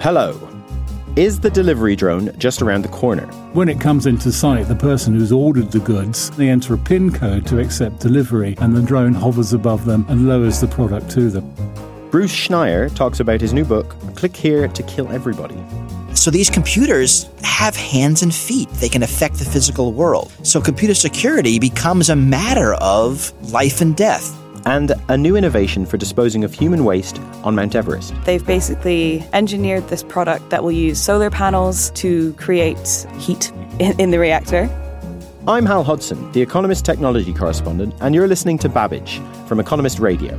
Hello. Is the delivery drone just around the corner? When it comes into sight, the person who's ordered the goods, they enter a PIN code to accept delivery, and the drone hovers above them and lowers the product to them. Bruce Schneier talks about his new book, Click Here to Kill Everybody. So these computers have hands and feet. They can affect the physical world. So computer security becomes a matter of life and death. And a new innovation for disposing of human waste on Mount Everest. They've basically engineered this product that will use solar panels to create heat in, in the reactor. I'm Hal Hodson, the Economist technology correspondent, and you're listening to Babbage from Economist Radio.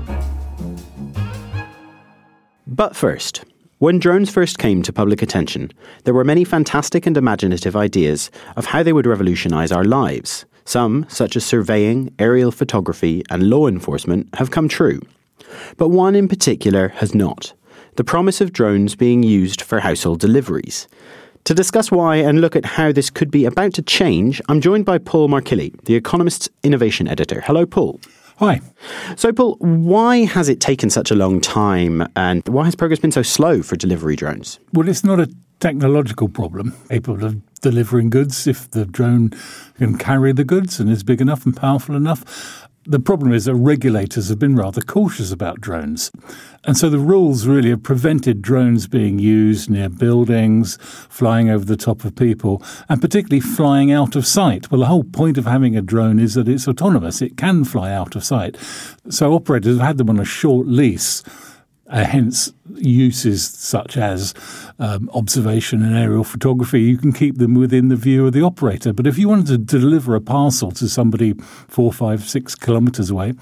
But first, when drones first came to public attention, there were many fantastic and imaginative ideas of how they would revolutionize our lives. Some, such as surveying, aerial photography, and law enforcement, have come true. But one in particular has not the promise of drones being used for household deliveries. To discuss why and look at how this could be about to change, I'm joined by Paul Markillie, the Economist's innovation editor. Hello, Paul. Hi. So, Paul, why has it taken such a long time and why has progress been so slow for delivery drones? Well, it's not a technological problem. Capable of delivering goods if the drone can carry the goods and is big enough and powerful enough. The problem is that regulators have been rather cautious about drones. And so the rules really have prevented drones being used near buildings, flying over the top of people, and particularly flying out of sight. Well, the whole point of having a drone is that it's autonomous, it can fly out of sight. So operators have had them on a short lease. Uh, hence, uses such as um, observation and aerial photography, you can keep them within the view of the operator. But if you wanted to deliver a parcel to somebody four, five, six kilometres away,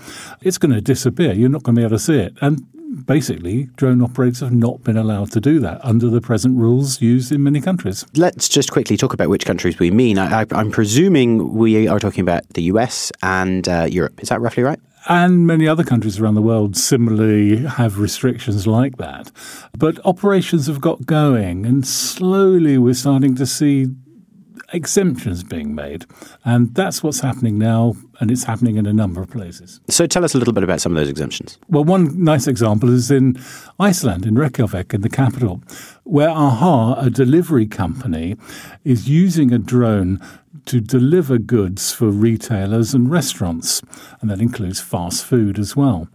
it's going to disappear. You're not going to be able to see it. And basically, drone operators have not been allowed to do that under the present rules used in many countries. Let's just quickly talk about which countries we mean. I, am presuming we are talking about the US and uh, Europe. Is that roughly right? And many other countries around the world similarly have restrictions like that. But operations have got going, and slowly we're starting to see exemptions being made. And that's what's happening now, and it's happening in a number of places. So tell us a little bit about some of those exemptions. Well, one nice example is in Iceland, in Reykjavik, in the capital, where AHA, a delivery company, is using a drone to deliver goods for retailers and restaurants. And that includes fast food as well.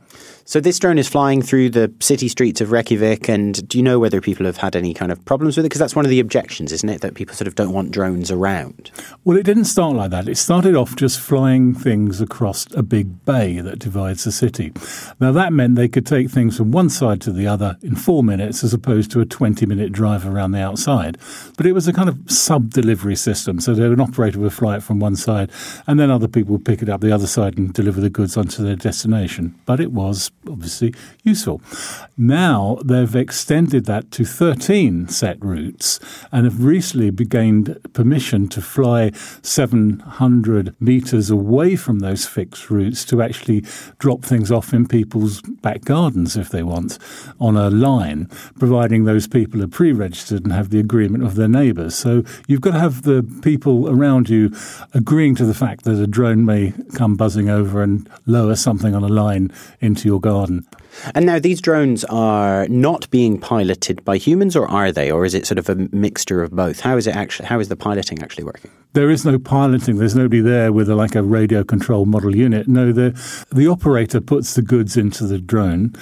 So this drone is flying through the city streets of Reykjavik, and do you know whether people have had any kind of problems with it? Because that's one of the objections, isn't it? That people sort of don't want drones around. Well, it didn't start like that. It started off just flying things across a big bay that divides the city. Now that meant they could take things from one side to the other in four minutes, as opposed to a twenty-minute drive around the outside. But it was a kind of sub-delivery system, so an operator would fly it from one side, and then other people would pick it up the other side and deliver the goods onto their destination. But it was obviously useful. Now they've extended that to 13 set routes and have recently gained permission to fly 700 meters away from those fixed routes to actually drop things off in people's back gardens if they want on a line, providing those people are pre registered and have the agreement of their neighbours. So you've got to have the people around you agreeing to the fact that a drone may come buzzing over and lower something on a line into your garden. Behörden. And now these drones are not being piloted by humans, or are they, or is it sort of a mixture of both? How is it actually? How is the piloting actually working? There is no piloting. There's nobody there with a, like a radio control model unit. No, the the operator puts the goods into the drone,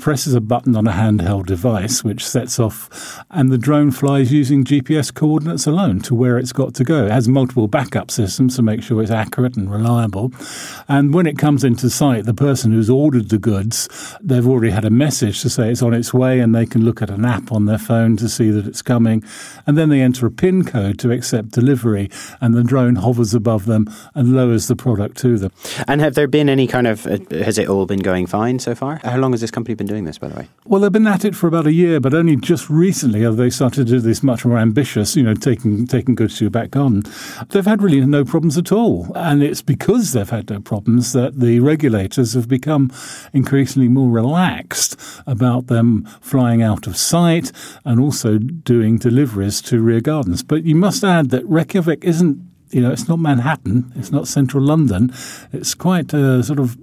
presses a button on a handheld device, which sets off, and the drone flies using GPS coordinates alone to where it's got to go. It has multiple backup systems to make sure it's accurate and reliable. And when it comes into sight, the person who's ordered the goods, they they've already had a message to say it's on its way, and they can look at an app on their phone to see that it's coming. And then they enter a PIN code to accept delivery, and the drone hovers above them and lowers the product to them. And have there been any kind of, uh, has it all been going fine so far? How long has this company been doing this, by the way? Well, they've been at it for about a year, but only just recently have they started to do this much more ambitious, you know, taking, taking goods to your back garden. They've had really no problems at all. And it's because they've had no problems that the regulators have become increasingly more relaxed about them flying out of sight and also doing deliveries to rear gardens. But you must add that Reykjavik isn't you know, it's not Manhattan, it's not central London. It's quite a sort of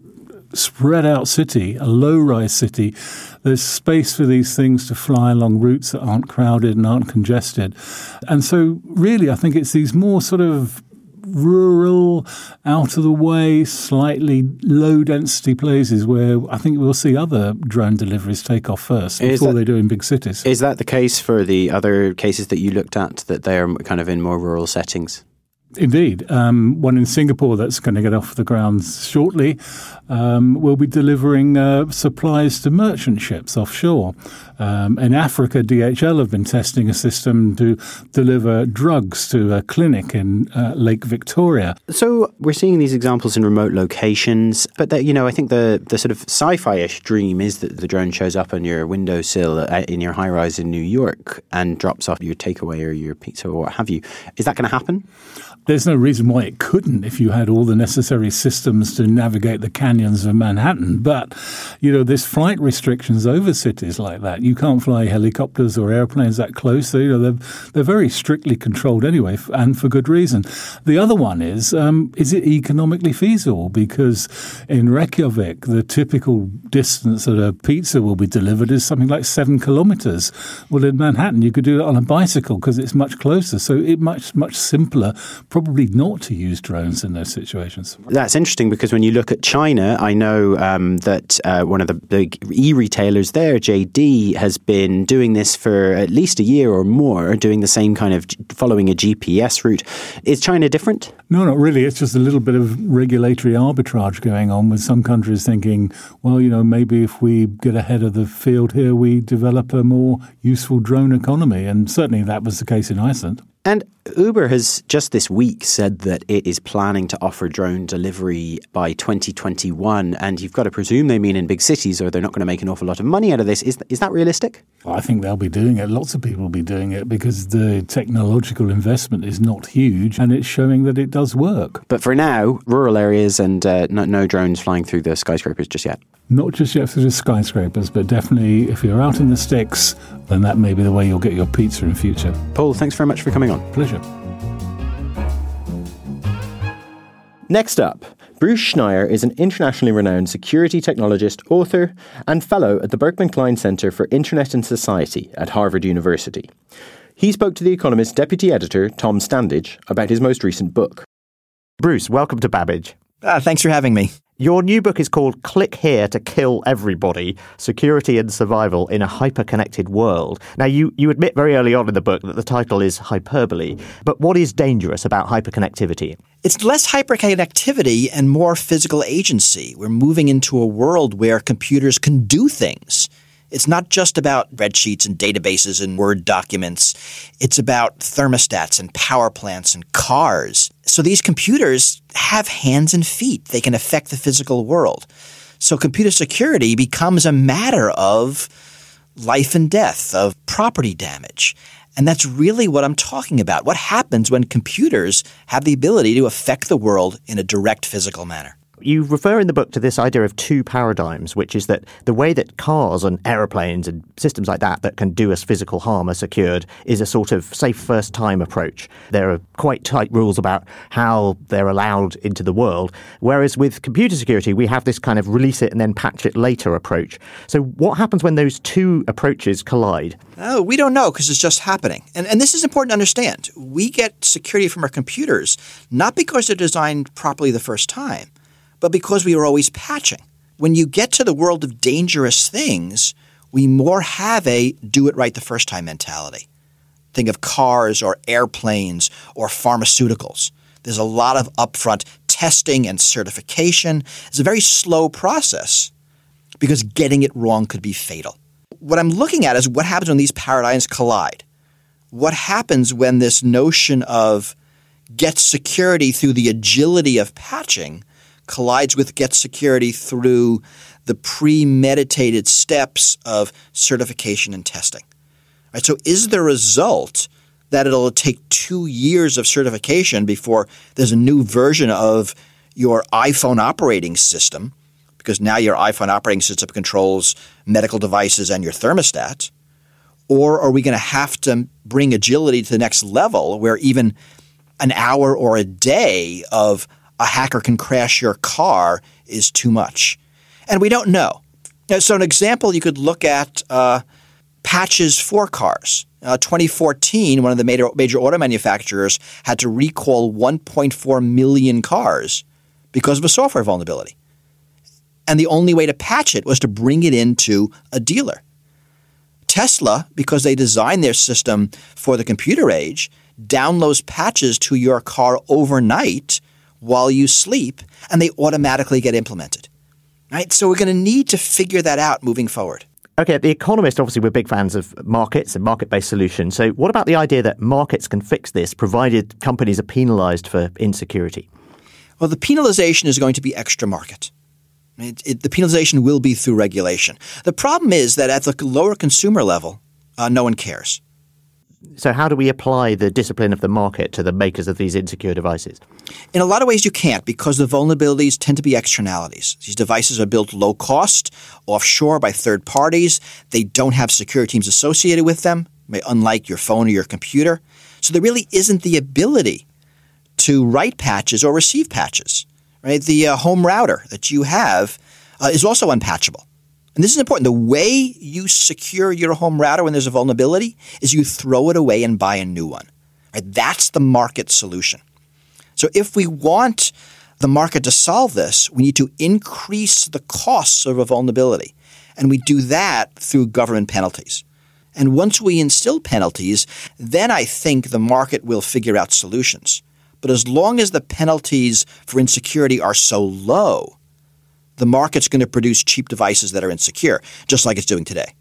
spread out city, a low rise city. There's space for these things to fly along routes that aren't crowded and aren't congested. And so, really, I think it's these more sort of rural, out of the way, slightly low density places where I think we'll see other drone deliveries take off first Is before that- they do in big cities. Is that the case for the other cases that you looked at, that they're kind of in more rural settings? Indeed. Um, one in Singapore that's going to get off the ground shortly um, will be delivering uh, supplies to merchant ships offshore. Um, in Africa, DHL have been testing a system to deliver drugs to a clinic in uh, Lake Victoria. So we're seeing these examples in remote locations, but you know, I think the the sort of sci-fi-ish dream is that the drone shows up on your windowsill uh, in your high-rise in New York and drops off your takeaway or your pizza or what have you. Is that going to happen? There's no reason why it couldn't if you had all the necessary systems to navigate the canyons of Manhattan. But, you know, there's flight restrictions over cities like that. You can't fly helicopters or airplanes that close. So, you know, they're, they're very strictly controlled anyway, and for good reason. The other one is, um, is it economically feasible? Because in Reykjavik, the typical distance that a pizza will be delivered is something like seven kilometers. Well, in Manhattan, you could do it on a bicycle because it's much closer. So it's much, much simpler, probably not to use drones in those situations. That's interesting because when you look at China, I know um, that uh, one of the big e-retailers there, JD, has been doing this for at least a year or more, doing the same kind of following a GPS route. Is China different? No, not really. It's just a little bit of regulatory arbitrage going on with some countries thinking, well, you know, maybe if we get ahead of the field here, we develop a more useful drone economy. And certainly that was the case in Iceland. And Uber has just this week said that it is planning to offer drone delivery by 2021. And you've got to presume they mean in big cities or they're not going to make an awful lot of money out of this. Is, is that realistic? I think they'll be doing it. Lots of people will be doing it because the technological investment is not huge and it's showing that it does work. But for now, rural areas and uh, no, no drones flying through the skyscrapers just yet. Not just yet through the skyscrapers, but definitely if you're out in the sticks, then that may be the way you'll get your pizza in future. Paul, thanks very much for coming on. Pleasure. Next up, Bruce Schneier is an internationally renowned security technologist, author, and fellow at the Berkman Klein Center for Internet and Society at Harvard University. He spoke to The Economist's deputy editor, Tom Standage, about his most recent book. Bruce, welcome to Babbage. Ah, thanks for having me. Your new book is called Click Here to Kill Everybody Security and Survival in a Hyper-Connected World. Now, you, you admit very early on in the book that the title is hyperbole, but what is dangerous about hyperconnectivity? It's less hyperconnectivity and more physical agency. We're moving into a world where computers can do things. It's not just about spreadsheets and databases and Word documents. It's about thermostats and power plants and cars. So these computers have hands and feet. They can affect the physical world. So computer security becomes a matter of life and death, of property damage. And that's really what I'm talking about. What happens when computers have the ability to affect the world in a direct physical manner? You refer in the book to this idea of two paradigms, which is that the way that cars and aeroplanes and systems like that that can do us physical harm are secured is a sort of safe first time approach. There are quite tight rules about how they're allowed into the world. Whereas with computer security, we have this kind of release it and then patch it later approach. So what happens when those two approaches collide? Oh, we don't know because it's just happening. And, and this is important to understand. We get security from our computers not because they're designed properly the first time, but because we are always patching. When you get to the world of dangerous things, we more have a do it right the first time mentality. Think of cars or airplanes or pharmaceuticals. There's a lot of upfront testing and certification. It's a very slow process. because getting it wrong could be fatal. What I'm looking at is what happens when these paradigms collide. What happens when this notion of get security through the agility of patching collides with get security through the premeditated steps of certification and testing. Right, so is the result that it'll take two years of certification before there's a new version of your iPhone operating system, because now your iPhone operating system controls medical devices and your thermostat? Or are we going to have to bring agility to the next level where even an hour or a day of a hacker can crash your car is too much? And we don't know. So, an example you could look at uh, patches for cars. Uh, 2014, one of the major, major auto manufacturers had to recall 1.4 million cars because of a software vulnerability. And the only way to patch it was to bring it into a dealer. Tesla, because they designed their system for the computer age, downloads patches to your car overnight while you sleep, and they automatically get implemented. Right? So we're going to need to figure that out moving forward. Okay, The Economist, obviously, we're big fans of markets and market based solutions. So, what about the idea that markets can fix this provided companies are penalized for insecurity? Well, the penalization is going to be extra market. It, it, the penalization will be through regulation. The problem is that at the lower consumer level, uh, no one cares. So, how do we apply the discipline of the market to the makers of these insecure devices? In a lot of ways, you can't because the vulnerabilities tend to be externalities. These devices are built low cost, offshore by third parties. They don't have security teams associated with them, unlike your phone or your computer. So, there really isn't the ability to write patches or receive patches. Right? The uh, home router that you have uh, is also unpatchable. And this is important. The way you secure your home router when there's a vulnerability is you throw it away and buy a new one. Right? That's the market solution. So if we want the market to solve this, we need to increase the costs of a vulnerability. And we do that through government penalties. And once we instill penalties, then I think the market will figure out solutions. But as long as the penalties for insecurity are so low, the market's going to produce cheap devices that are insecure, just like it's doing today.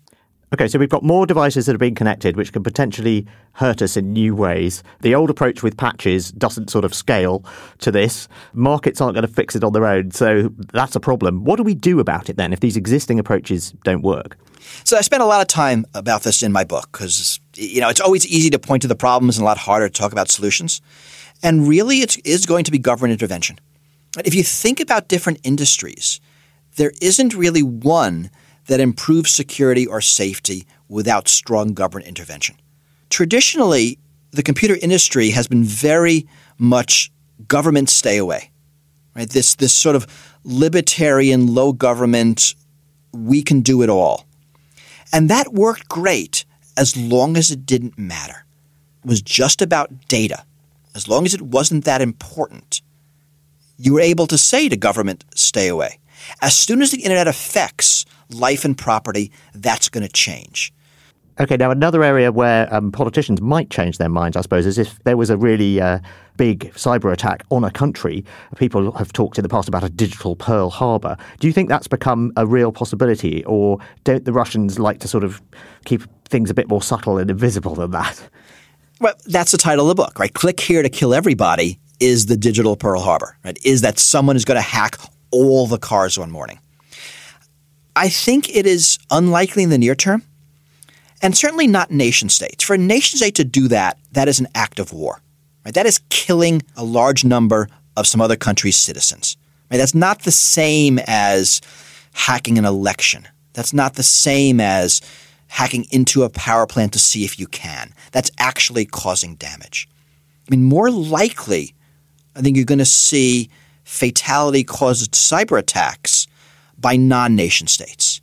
Okay, so we've got more devices that are being connected, which can potentially hurt us in new ways. The old approach with patches doesn't sort of scale to this. Markets aren't going to fix it on their own, so that's a problem. What do we do about it then if these existing approaches don't work? So I spent a lot of time about this in my book because you know it's always easy to point to the problems and a lot harder to talk about solutions. And really, it is going to be government intervention. If you think about different industries, there isn't really one that improves security or safety without strong government intervention. Traditionally, the computer industry has been very much government stay away. Right? This this sort of libertarian low government we can do it all. And that worked great as long as it didn't matter. It was just about data. As long as it wasn't that important, you were able to say to government, stay away. As soon as the internet affects life and property, that's going to change. Okay, now another area where um, politicians might change their minds, I suppose, is if there was a really uh, big cyber attack on a country. People have talked in the past about a digital Pearl Harbor. Do you think that's become a real possibility, or don't the Russians like to sort of keep things a bit more subtle and invisible than that? Well, that's the title of the book, right? Click here to kill everybody is the digital Pearl Harbor, right? Is that someone is going to hack all the cars one morning. I think it is unlikely in the near term, and certainly not nation states. For a nation state to do that, that is an act of war. Right? That is killing a large number of some other country's citizens. Right? That's not the same as hacking an election. That's not the same as hacking into a power plant to see if you can. That's actually causing damage. I mean, more likely, I think you're going to see fatality caused cyber attacks by non nation states,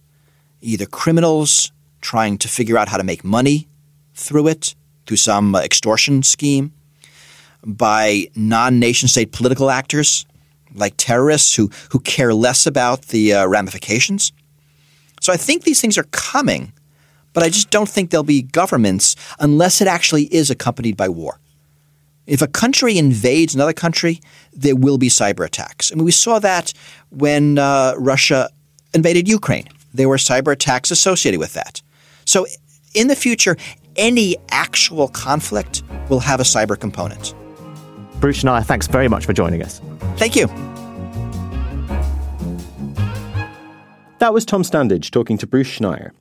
either criminals trying to figure out how to make money through it, through some extortion scheme, by non nation state political actors like terrorists who, who care less about the uh, ramifications. So I think these things are coming, but I just don't think there'll be governments unless it actually is accompanied by war. If a country invades another country, there will be cyber attacks. I mean, we saw that when uh, Russia invaded Ukraine. there were cyber attacks associated with that. So in the future, any actual conflict will have a cyber component. Bruce Schneier, thanks very much for joining us. Thank you. That was Tom Standage talking to Bruce Schneier.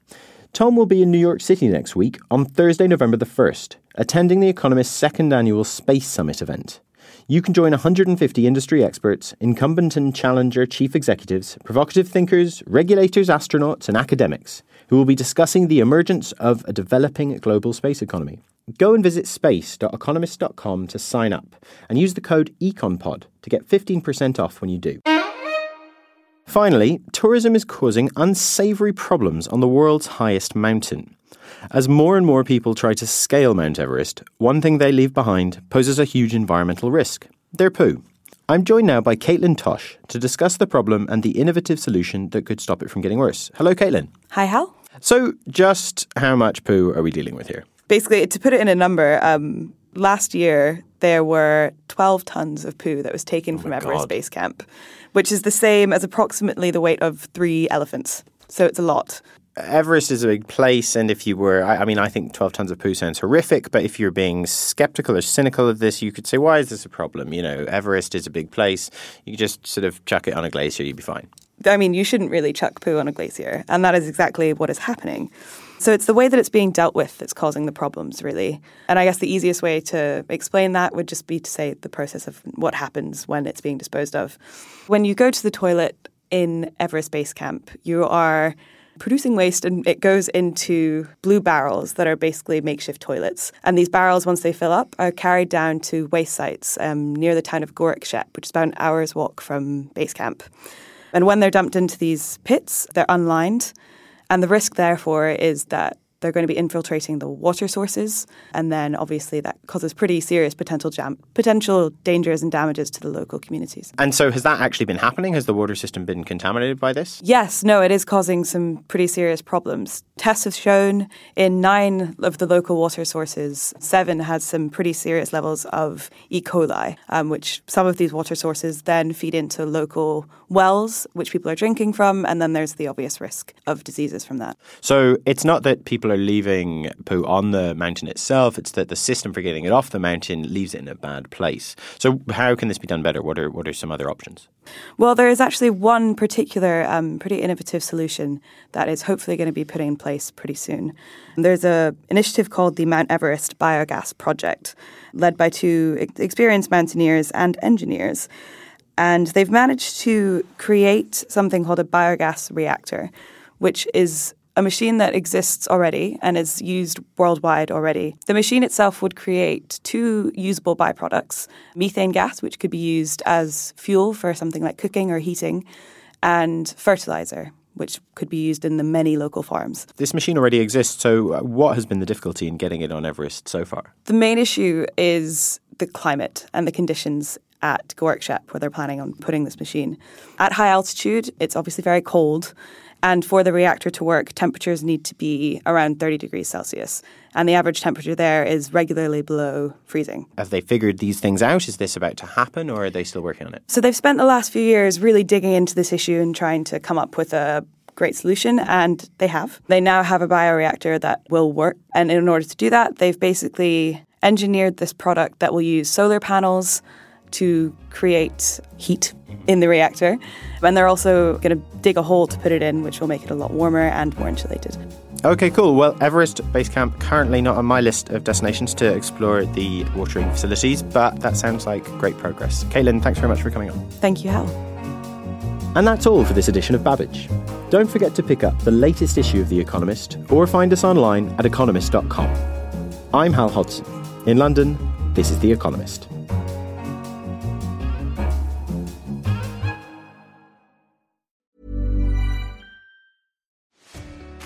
Tom will be in New York City next week on Thursday, November the 1st, attending The Economist's second annual Space Summit event. You can join 150 industry experts, incumbent and challenger chief executives, provocative thinkers, regulators, astronauts, and academics who will be discussing the emergence of a developing global space economy. Go and visit space.economist.com to sign up and use the code EconPod to get 15% off when you do. Finally, tourism is causing unsavoury problems on the world's highest mountain. As more and more people try to scale Mount Everest, one thing they leave behind poses a huge environmental risk their poo. I'm joined now by Caitlin Tosh to discuss the problem and the innovative solution that could stop it from getting worse. Hello, Caitlin. Hi, Hal. So, just how much poo are we dealing with here? Basically, to put it in a number, um, last year there were 12 tons of poo that was taken from Everest God. Base Camp, which is the same as approximately the weight of three elephants. So it's a lot. Everest is a big place, and if you were, I, I mean, I think 12 tons of poo sounds horrific, but if you're being skeptical or cynical of this, you could say, why is this a problem? You know, Everest is a big place. You could just sort of chuck it on a glacier, you'd be fine. I mean, you shouldn't really chuck poo on a glacier, and that is exactly what is happening. So it's the way that it's being dealt with that's causing the problems, really. And I guess the easiest way to explain that would just be to say the process of what happens when it's being disposed of. When you go to the toilet in Everest Base Camp, you are producing waste and it goes into blue barrels that are basically makeshift toilets. And these barrels, once they fill up, are carried down to waste sites um, near the town of Gorakshep, which is about an hour's walk from base camp. And when they're dumped into these pits, they're unlined. And the risk, therefore, is that they're going to be infiltrating the water sources. And then obviously that causes pretty serious potential jam- potential dangers and damages to the local communities. And so, has that actually been happening? Has the water system been contaminated by this? Yes, no, it is causing some pretty serious problems. Tests have shown in nine of the local water sources, seven has some pretty serious levels of E. coli, um, which some of these water sources then feed into local wells, which people are drinking from, and then there's the obvious risk of diseases from that. So, it's not that people are leaving poo on the mountain itself, it's that the system for getting it off the mountain leaves it in a bad place. So, how can this be done better? What are, what are some other options? Well, there is actually one particular um, pretty innovative solution that is hopefully going to be put in place pretty soon. There's a initiative called the Mount Everest Biogas Project, led by two experienced mountaineers and engineers. And they've managed to create something called a biogas reactor, which is a machine that exists already and is used worldwide already. The machine itself would create two usable byproducts methane gas, which could be used as fuel for something like cooking or heating, and fertilizer, which could be used in the many local farms. This machine already exists, so uh, what has been the difficulty in getting it on Everest so far? The main issue is the climate and the conditions at Gorakshep, where they're planning on putting this machine. At high altitude, it's obviously very cold. And for the reactor to work, temperatures need to be around 30 degrees Celsius. And the average temperature there is regularly below freezing. Have they figured these things out? Is this about to happen, or are they still working on it? So they've spent the last few years really digging into this issue and trying to come up with a great solution, and they have. They now have a bioreactor that will work. And in order to do that, they've basically engineered this product that will use solar panels to create heat in the reactor. And they're also going to dig a hole to put it in, which will make it a lot warmer and more insulated. Okay, cool. Well, Everest Base Camp currently not on my list of destinations to explore the watering facilities, but that sounds like great progress. Caitlin, thanks very much for coming on. Thank you, Hal. And that's all for this edition of Babbage. Don't forget to pick up the latest issue of The Economist or find us online at economist.com. I'm Hal Hodson. In London, this is The Economist.